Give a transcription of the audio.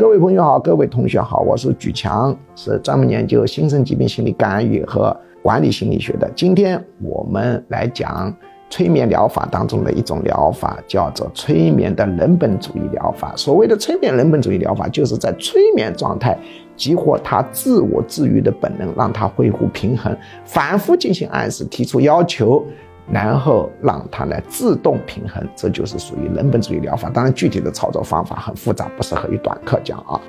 各位朋友好，各位同学好，我是举强，是专门研究新生疾病心理干预和管理心理学的。今天我们来讲催眠疗法当中的一种疗法，叫做催眠的人本主义疗法。所谓的催眠人本主义疗法，就是在催眠状态激活他自我治愈的本能，让他恢复平衡，反复进行暗示，提出要求。然后让它来自动平衡，这就是属于人本主义疗法。当然，具体的操作方法很复杂，不适合于短课讲啊。